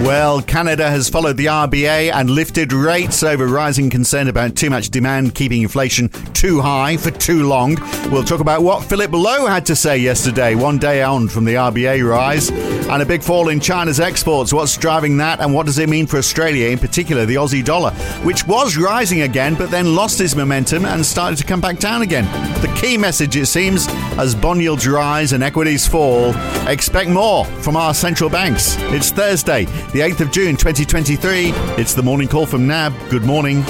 Well, Canada has followed the RBA and lifted rates over rising concern about too much demand keeping inflation too high for too long. We'll talk about what Philip Lowe had to say yesterday, one day on from the RBA rise, and a big fall in China's exports. What's driving that, and what does it mean for Australia, in particular the Aussie dollar, which was rising again but then lost its momentum and started to come back down again? The key message, it seems, as bond yields rise and equities fall, expect more from our central banks. It's Thursday the 8th of June 2023. It's the morning call from NAB. Good morning.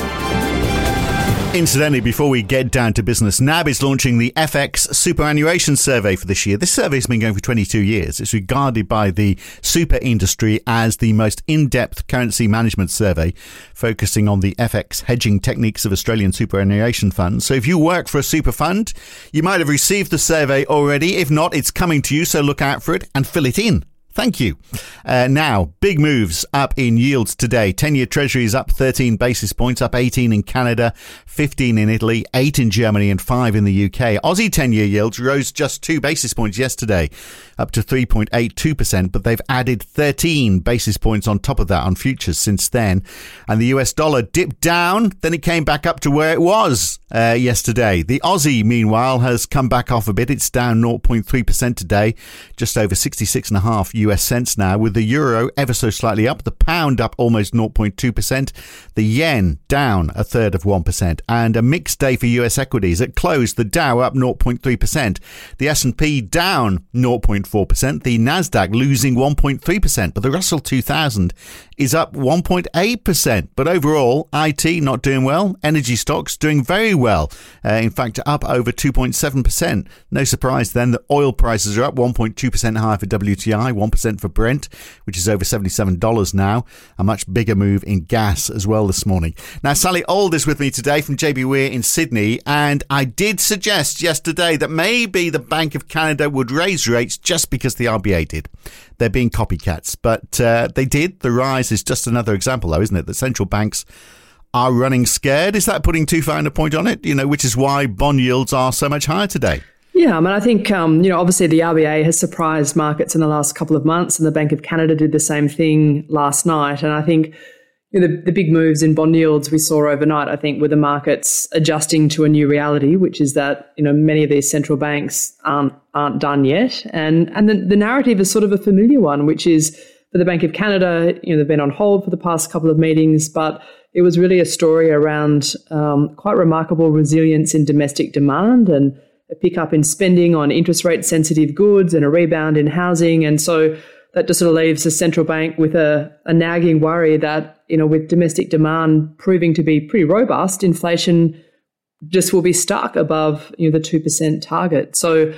Incidentally, before we get down to business, NAB is launching the FX Superannuation Survey for this year. This survey has been going for 22 years. It's regarded by the super industry as the most in depth currency management survey, focusing on the FX hedging techniques of Australian superannuation funds. So if you work for a super fund, you might have received the survey already. If not, it's coming to you, so look out for it and fill it in. Thank you. Uh, now, big moves up in yields today. 10 year Treasury is up 13 basis points, up 18 in Canada, 15 in Italy, 8 in Germany, and 5 in the UK. Aussie 10 year yields rose just 2 basis points yesterday, up to 3.82%, but they've added 13 basis points on top of that on futures since then. And the US dollar dipped down, then it came back up to where it was uh, yesterday. The Aussie, meanwhile, has come back off a bit. It's down 0.3% today, just over 66.5 US cents now, with the euro ever so slightly up, the pound up almost 0.2%, the yen down a third of 1%, and a mixed day for US equities. At close, the Dow up 0.3%, the S&P down 0.4%, the Nasdaq losing 1.3%, but the Russell 2000 is up 1.8%. But overall, IT not doing well, energy stocks doing very well. Uh, in fact, up over 2.7%. No surprise then that oil prices are up 1.2% higher for WTI, 1% for Brent, which is over $77 now. A much bigger move in gas as well this morning. Now, Sally Auld is with me today from JB Were in Sydney, and I did suggest yesterday that maybe the Bank of Canada would raise rates just because the RBA did. They're being copycats, but uh, they did. The rise is just another example, though, isn't it? That central banks are running scared. Is that putting too fine a point on it? You know, which is why bond yields are so much higher today. Yeah, I mean, I think, um, you know, obviously the RBA has surprised markets in the last couple of months, and the Bank of Canada did the same thing last night. And I think know, the, the big moves in bond yields we saw overnight, I think, were the markets adjusting to a new reality, which is that, you know, many of these central banks aren't, aren't done yet. And, and the, the narrative is sort of a familiar one, which is for the Bank of Canada, you know, they've been on hold for the past couple of meetings, but it was really a story around um, quite remarkable resilience in domestic demand and a pickup in spending on interest rate sensitive goods and a rebound in housing. And so that just sort of leaves the central bank with a, a nagging worry that, you know, with domestic demand proving to be pretty robust, inflation just will be stuck above, you know, the 2% target. So,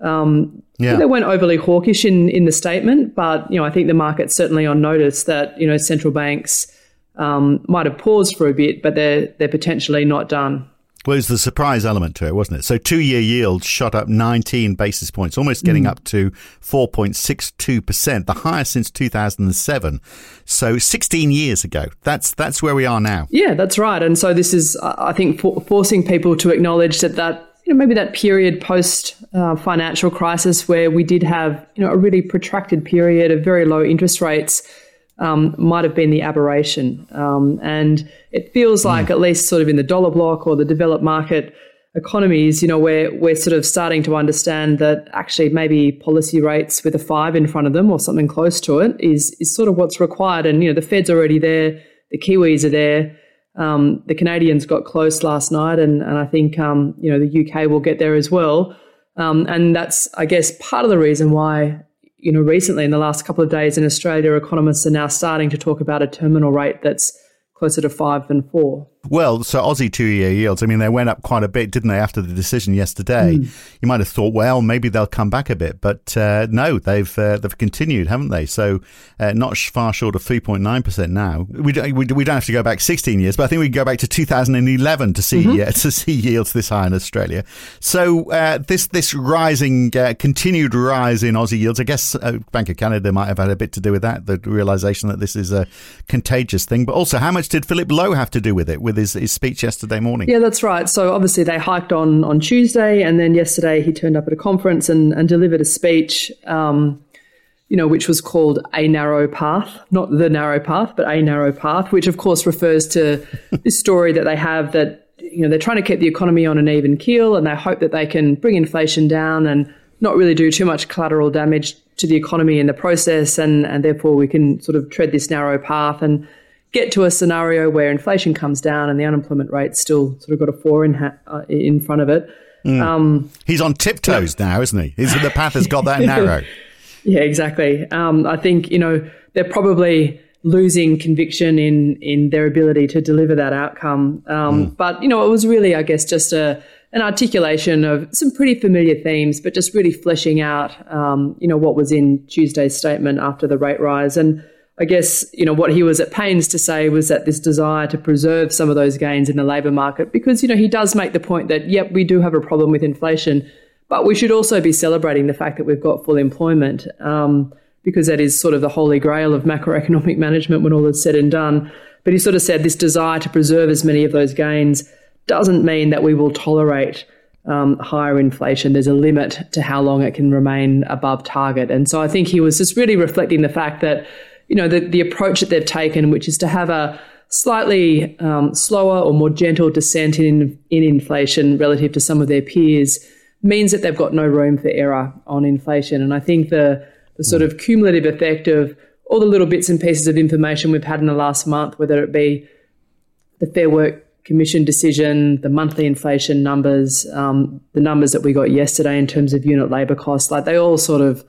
um, yeah. They weren't overly hawkish in, in the statement, but you know I think the market's certainly on notice that you know central banks um, might have paused for a bit, but they're they're potentially not done. Was the surprise element to it, wasn't it? So two year yields shot up 19 basis points, almost getting mm. up to 4.62%, the highest since 2007. So 16 years ago. That's that's where we are now. Yeah, that's right. And so this is, I think, for, forcing people to acknowledge that that you know, maybe that period post uh, financial crisis where we did have you know a really protracted period of very low interest rates um, might have been the aberration. Um, and it feels like, mm. at least sort of in the dollar bloc or the developed market economies, you know, we're, we're sort of starting to understand that actually maybe policy rates with a five in front of them or something close to it is, is sort of what's required. And, you know, the Fed's already there, the Kiwis are there. Um, the Canadians got close last night, and, and I think, um, you know, the UK will get there as well. Um, and that's, I guess, part of the reason why you know, recently in the last couple of days in Australia, economists are now starting to talk about a terminal rate that's closer to five than four. Well, so Aussie two year yields, I mean, they went up quite a bit, didn't they, after the decision yesterday? Mm. You might have thought, well, maybe they'll come back a bit, but uh, no, they've uh, they've continued, haven't they? So uh, not far short of 3.9% now. We don't, we, we, don't have to go back 16 years, but I think we can go back to 2011 to see mm-hmm. to see yields this high in Australia. So uh, this this rising, uh, continued rise in Aussie yields, I guess uh, Bank of Canada might have had a bit to do with that, the realization that this is a contagious thing, but also how much did Philip Lowe have to do with it? With his, his speech yesterday morning. Yeah, that's right. So obviously they hiked on on Tuesday, and then yesterday he turned up at a conference and, and delivered a speech. Um, you know, which was called A Narrow Path, not the narrow path, but A Narrow Path, which of course refers to this story that they have that, you know, they're trying to keep the economy on an even keel and they hope that they can bring inflation down and not really do too much collateral damage to the economy in the process. And, and therefore we can sort of tread this narrow path and get to a scenario where inflation comes down and the unemployment rate still sort of got a four in, ha- uh, in front of it. Mm. Um, He's on tiptoes yeah. now, isn't he? The path has got that narrow. Yeah, exactly. Um, I think you know they're probably losing conviction in in their ability to deliver that outcome. Um, mm. But you know, it was really, I guess, just a an articulation of some pretty familiar themes, but just really fleshing out, um, you know, what was in Tuesday's statement after the rate rise. And I guess, you know, what he was at pains to say was that this desire to preserve some of those gains in the labour market, because, you know, he does make the point that, yep, we do have a problem with inflation, but we should also be celebrating the fact that we've got full employment um, because that is sort of the holy grail of macroeconomic management when all is said and done. But he sort of said this desire to preserve as many of those gains doesn't mean that we will tolerate um, higher inflation. There's a limit to how long it can remain above target. And so I think he was just really reflecting the fact that, you know, the, the approach that they've taken, which is to have a slightly um, slower or more gentle descent in, in inflation relative to some of their peers, means that they've got no room for error on inflation. And I think the, the sort of cumulative effect of all the little bits and pieces of information we've had in the last month, whether it be the Fair Work Commission decision, the monthly inflation numbers, um, the numbers that we got yesterday in terms of unit labour costs, like they all sort of,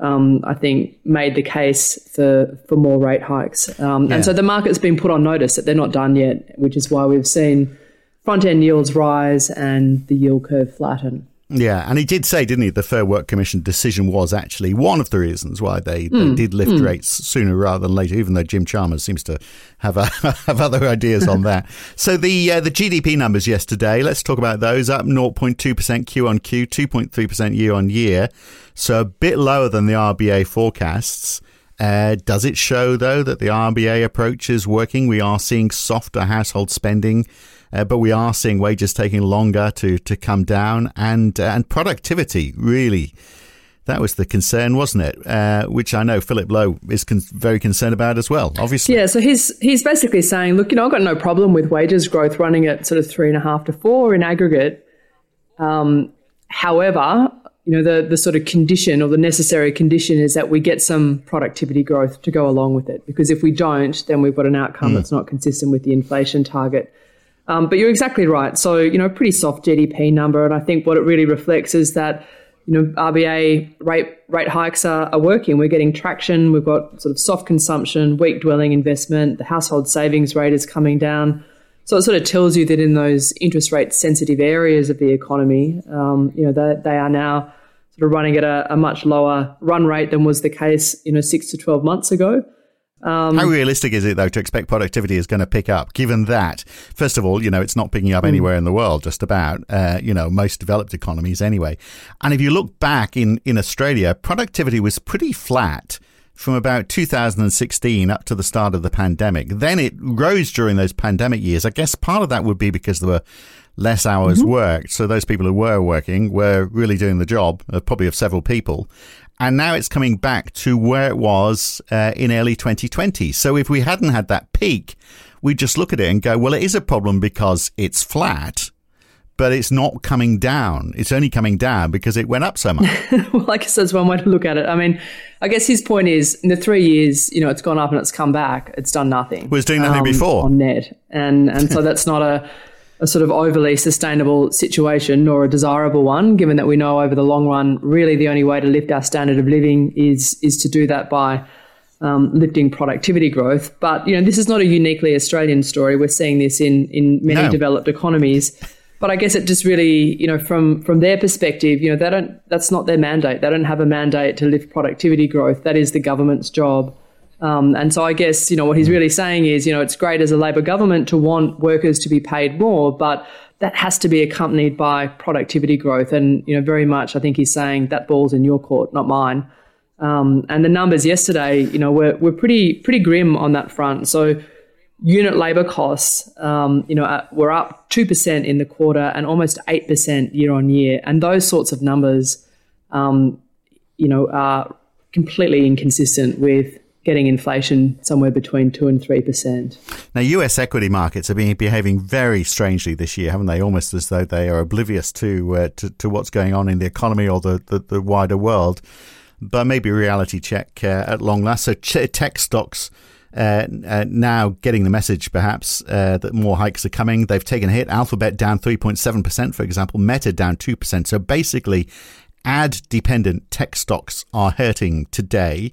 um, I think, made the case for for more rate hikes. Um, yeah. And so the market's been put on notice that they're not done yet, which is why we've seen front end yields rise and the yield curve flatten. Yeah, and he did say, didn't he, the Fair Work Commission decision was actually one of the reasons why they, mm. they hmm. did lift mm. rates sooner rather than later, even though Jim Chalmers seems to have a, have other ideas on that. so the uh, the GDP numbers yesterday, let's talk about those. Up 0.2% Q on Q, 2.3% year on year. So a bit lower than the RBA forecasts. Uh, does it show, though, that the RBA approach is working? We are seeing softer household spending uh, but we are seeing wages taking longer to, to come down and, uh, and productivity really. That was the concern, wasn't it? Uh, which I know Philip Lowe is con- very concerned about as well, obviously. Yeah, so he's he's basically saying, look, you know, I've got no problem with wages growth running at sort of three and a half to four in aggregate. Um, however, you know, the, the sort of condition or the necessary condition is that we get some productivity growth to go along with it. Because if we don't, then we've got an outcome mm. that's not consistent with the inflation target. Um, but you're exactly right. So, you know, pretty soft GDP number. And I think what it really reflects is that, you know, RBA rate, rate hikes are, are working. We're getting traction. We've got sort of soft consumption, weak dwelling investment. The household savings rate is coming down. So it sort of tells you that in those interest rate sensitive areas of the economy, um, you know, they, they are now sort of running at a, a much lower run rate than was the case, you know, six to 12 months ago. Um, How realistic is it, though, to expect productivity is going to pick up, given that, first of all, you know, it's not picking up hmm. anywhere in the world, just about, uh, you know, most developed economies anyway. And if you look back in, in Australia, productivity was pretty flat from about 2016 up to the start of the pandemic. Then it rose during those pandemic years. I guess part of that would be because there were less hours mm-hmm. worked. So those people who were working were really doing the job, uh, probably of several people and now it's coming back to where it was uh, in early 2020. So if we hadn't had that peak, we just look at it and go, well, it is a problem because it's flat, but it's not coming down. It's only coming down because it went up so much. well, I guess that's one way to look at it. I mean, I guess his point is in the three years, you know, it's gone up and it's come back. It's done nothing. It was doing nothing um, before on net, and and so that's not a a sort of overly sustainable situation nor a desirable one, given that we know over the long run, really the only way to lift our standard of living is is to do that by um, lifting productivity growth. But you know, this is not a uniquely Australian story. We're seeing this in in many no. developed economies. But I guess it just really, you know, from from their perspective, you know, they don't. That's not their mandate. They don't have a mandate to lift productivity growth. That is the government's job. Um, and so I guess, you know, what he's really saying is, you know, it's great as a Labor government to want workers to be paid more, but that has to be accompanied by productivity growth. And, you know, very much, I think he's saying that ball's in your court, not mine. Um, and the numbers yesterday, you know, were, were pretty, pretty grim on that front. So unit labor costs, um, you know, were up 2% in the quarter and almost 8% year on year. And those sorts of numbers, um, you know, are completely inconsistent with getting inflation somewhere between 2 and 3%. Now, US equity markets have been behaving very strangely this year, haven't they? Almost as though they are oblivious to, uh, to, to, what's going on in the economy or the, the, the wider world. But maybe reality check uh, at long last. So, tech stocks. Uh, uh, now getting the message perhaps uh, that more hikes are coming. They've taken a hit. Alphabet down 3.7%, for example. Meta down 2%. So basically, ad dependent tech stocks are hurting today.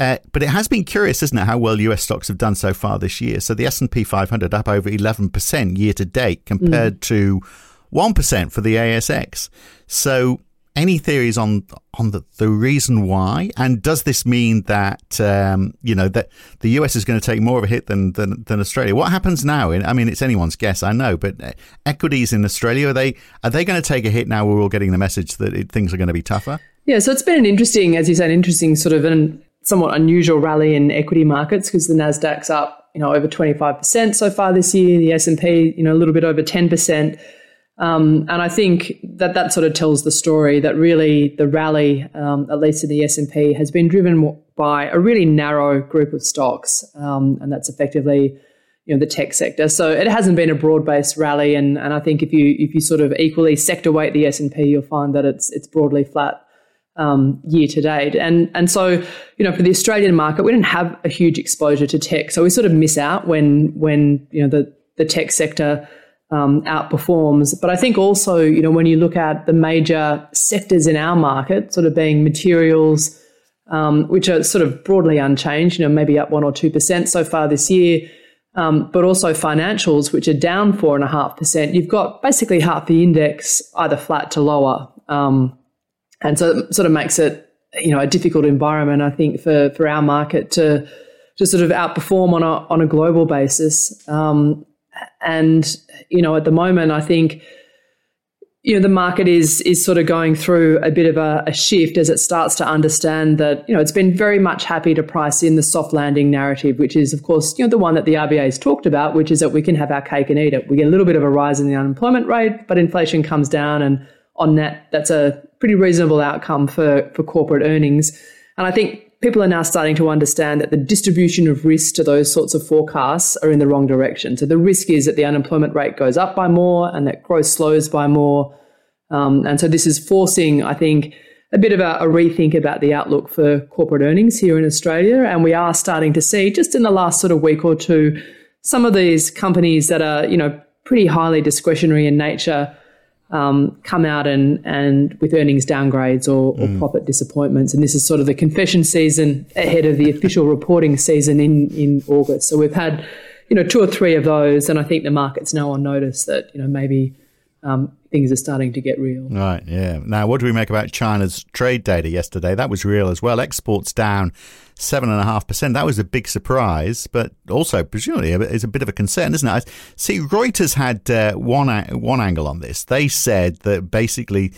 Uh, but it has been curious, isn't it, how well US stocks have done so far this year? So the S&P 500 up over 11% year to date compared mm. to 1% for the ASX. So any theories on on the, the reason why? And does this mean that um, you know that the US is going to take more of a hit than than, than Australia? What happens now? I mean, it's anyone's guess, I know, but uh, equities in Australia are they are they going to take a hit now? We're all getting the message that it, things are going to be tougher. Yeah, so it's been an interesting, as you said, interesting sort of an somewhat unusual rally in equity markets because the Nasdaq's up, you know, over 25% so far this year. The S&P, you know, a little bit over 10%. Um, and I think that that sort of tells the story that really the rally, um, at least in the S&P, has been driven by a really narrow group of stocks. Um, and that's effectively, you know, the tech sector. So it hasn't been a broad-based rally. And, and I think if you, if you sort of equally sector weight the S&P, you'll find that it's, it's broadly flat um, year to date. And and so, you know, for the Australian market, we didn't have a huge exposure to tech, so we sort of miss out when when you know the the tech sector um, outperforms. But I think also, you know, when you look at the major sectors in our market, sort of being materials. Um, which are sort of broadly unchanged, you know, maybe up one or two percent so far this year, um, but also financials, which are down four and a half percent. You've got basically half the index either flat to lower. Um, and so it sort of makes it you know a difficult environment I think for for our market to to sort of outperform on a on a global basis um, and you know at the moment I think you know the market is is sort of going through a bit of a, a, shift as it starts to understand that you know it's been very much happy to price in the soft landing narrative, which is of course you know the one that the RBA has talked about, which is that we can have our cake and eat it. We get a little bit of a rise in the unemployment rate, but inflation comes down, and on net, that's a pretty reasonable outcome for, for corporate earnings. And I think people are now starting to understand that the distribution of risk to those sorts of forecasts are in the wrong direction. So the risk is that the unemployment rate goes up by more and that growth slows by more. Um, and so this is forcing, I think, a bit of a, a, rethink about the outlook for corporate earnings here in Australia. And we are starting to see, just in the last sort of week or two, some of these companies that are, you know, pretty highly discretionary in nature um, come out and, and with earnings downgrades or, or mm. profit disappointments. And this is sort of the confession season ahead of the official reporting season in, in August. So we've had, you know, two or three of those. And I think the market's now on notice that, you know, maybe um, things are starting to get real. Right, yeah. Now, what do we make about China's trade data yesterday? That was real as well. Exports down 7.5%. That was a big surprise, but also, presumably, is a bit of a concern, isn't it? See, Reuters had uh, one, one angle on this. They said that basically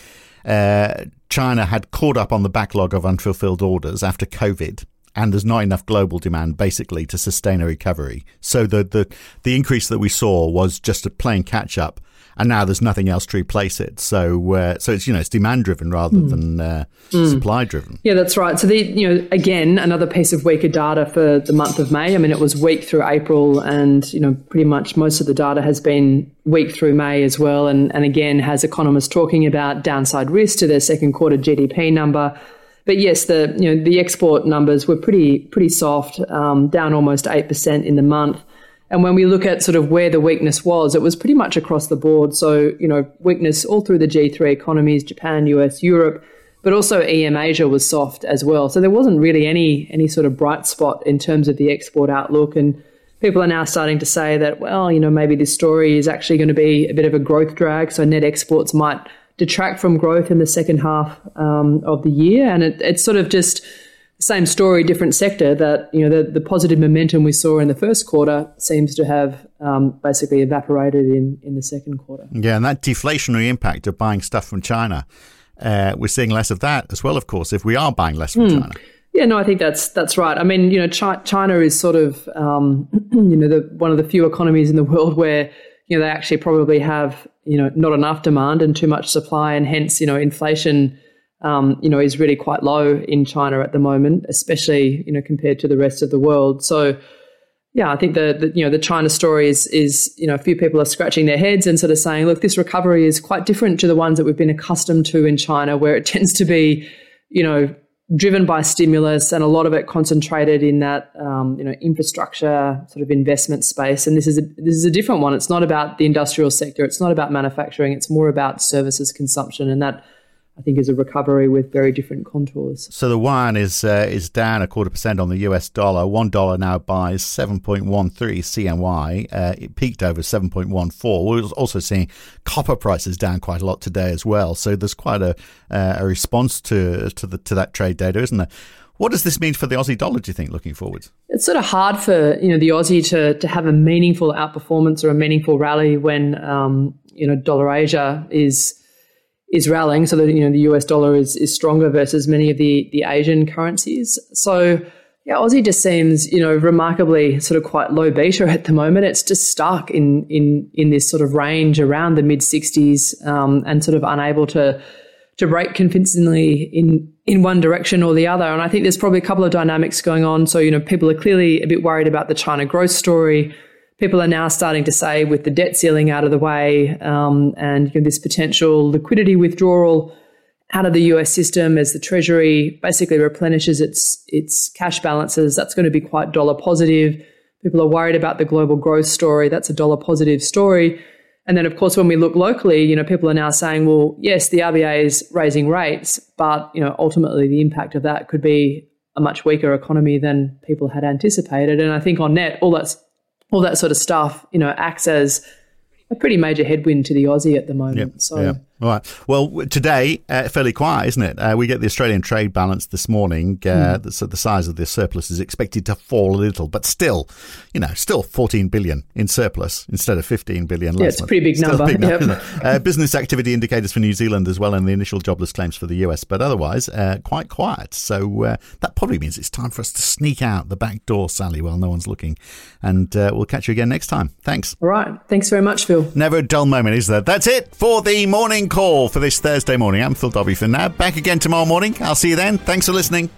uh, China had caught up on the backlog of unfulfilled orders after COVID and there's not enough global demand basically to sustain a recovery. So the the the increase that we saw was just a plain catch up and now there's nothing else to replace it. So, uh, so it's you know it's demand driven rather mm. than uh, mm. supply driven. Yeah, that's right. So the you know again another piece of weaker data for the month of May. I mean, it was weak through April, and you know pretty much most of the data has been weak through May as well. And and again, has economists talking about downside risk to their second quarter GDP number. But yes, the you know the export numbers were pretty pretty soft, um, down almost eight percent in the month. And when we look at sort of where the weakness was, it was pretty much across the board. So, you know, weakness all through the G3 economies, Japan, US, Europe, but also EM Asia was soft as well. So there wasn't really any any sort of bright spot in terms of the export outlook. And people are now starting to say that, well, you know, maybe this story is actually going to be a bit of a growth drag. So net exports might detract from growth in the second half um, of the year. And it, it's sort of just same story, different sector. That you know the, the positive momentum we saw in the first quarter seems to have um, basically evaporated in in the second quarter. Yeah, and that deflationary impact of buying stuff from China, uh, we're seeing less of that as well. Of course, if we are buying less from mm. China. Yeah, no, I think that's that's right. I mean, you know, China is sort of um, you know the one of the few economies in the world where you know they actually probably have you know not enough demand and too much supply, and hence you know inflation um, you know, is really quite low in China at the moment, especially you know compared to the rest of the world. So, yeah, I think the, the you know the China story is is you know a few people are scratching their heads and sort of saying, look, this recovery is quite different to the ones that we've been accustomed to in China, where it tends to be, you know, driven by stimulus and a lot of it concentrated in that um, you know infrastructure sort of investment space. And this is a, this is a different one. It's not about the industrial sector. It's not about manufacturing. It's more about services consumption, and that I think is a recovery with very different contours. So the yuan is uh, is down a quarter percent on the US dollar. One dollar now buys seven point one three CNY. Uh, it peaked over seven point one four. We're also seeing copper prices down quite a lot today as well. So there's quite a uh, a response to to the to that trade data, isn't there? What does this mean for the Aussie dollar? Do you think looking forward? It's sort of hard for you know the Aussie to to have a meaningful outperformance or a meaningful rally when um, you know dollar Asia is is rallying, so that you know the US dollar is is stronger versus many of the the Asian currencies. So yeah, Aussie just seems you know remarkably sort of quite low beta at the moment. It's just stuck in in in this sort of range around the mid sixties um, and sort of unable to to break convincingly in in one direction or the other. And I think there's probably a couple of dynamics going on. So you know people are clearly a bit worried about the China growth story people are now starting to say, with the debt ceiling out of the way um, and you know, this potential liquidity withdrawal out of the US system as the Treasury basically replenishes its its cash balances, that's going to be quite dollar positive. People are worried about the global growth story. That's a dollar positive story. And then, of course, when we look locally, you know, people are now saying, well, yes, the RBA is raising rates, but you know, ultimately the impact of that could be a much weaker economy than people had anticipated. And I think on net, all that's all that sort of stuff, you know, acts as a pretty major headwind to the Aussie at the moment. Yep, so. Yeah. All right. Well, today, uh, fairly quiet, isn't it? Uh, we get the Australian trade balance this morning. Uh, mm. the, the, size of the surplus is expected to fall a little, but still, you know, still 14 billion in surplus instead of 15 billion. Yeah, it's a pretty big still number. Big number yep. Uh, business activity indicators for New Zealand as well, and the initial jobless claims for the US, but otherwise, uh, quite quiet. So uh, that probably means it's time for us to sneak out the back door, Sally, while no one's looking. And we'll catch you again next time. Thanks. All right. Thanks very much, Phil. Never a dull moment, is there? That's it for the morning call for this Thursday morning. I'm Phil Dobbie for now. Back again tomorrow morning. I'll see you then. Thanks for listening.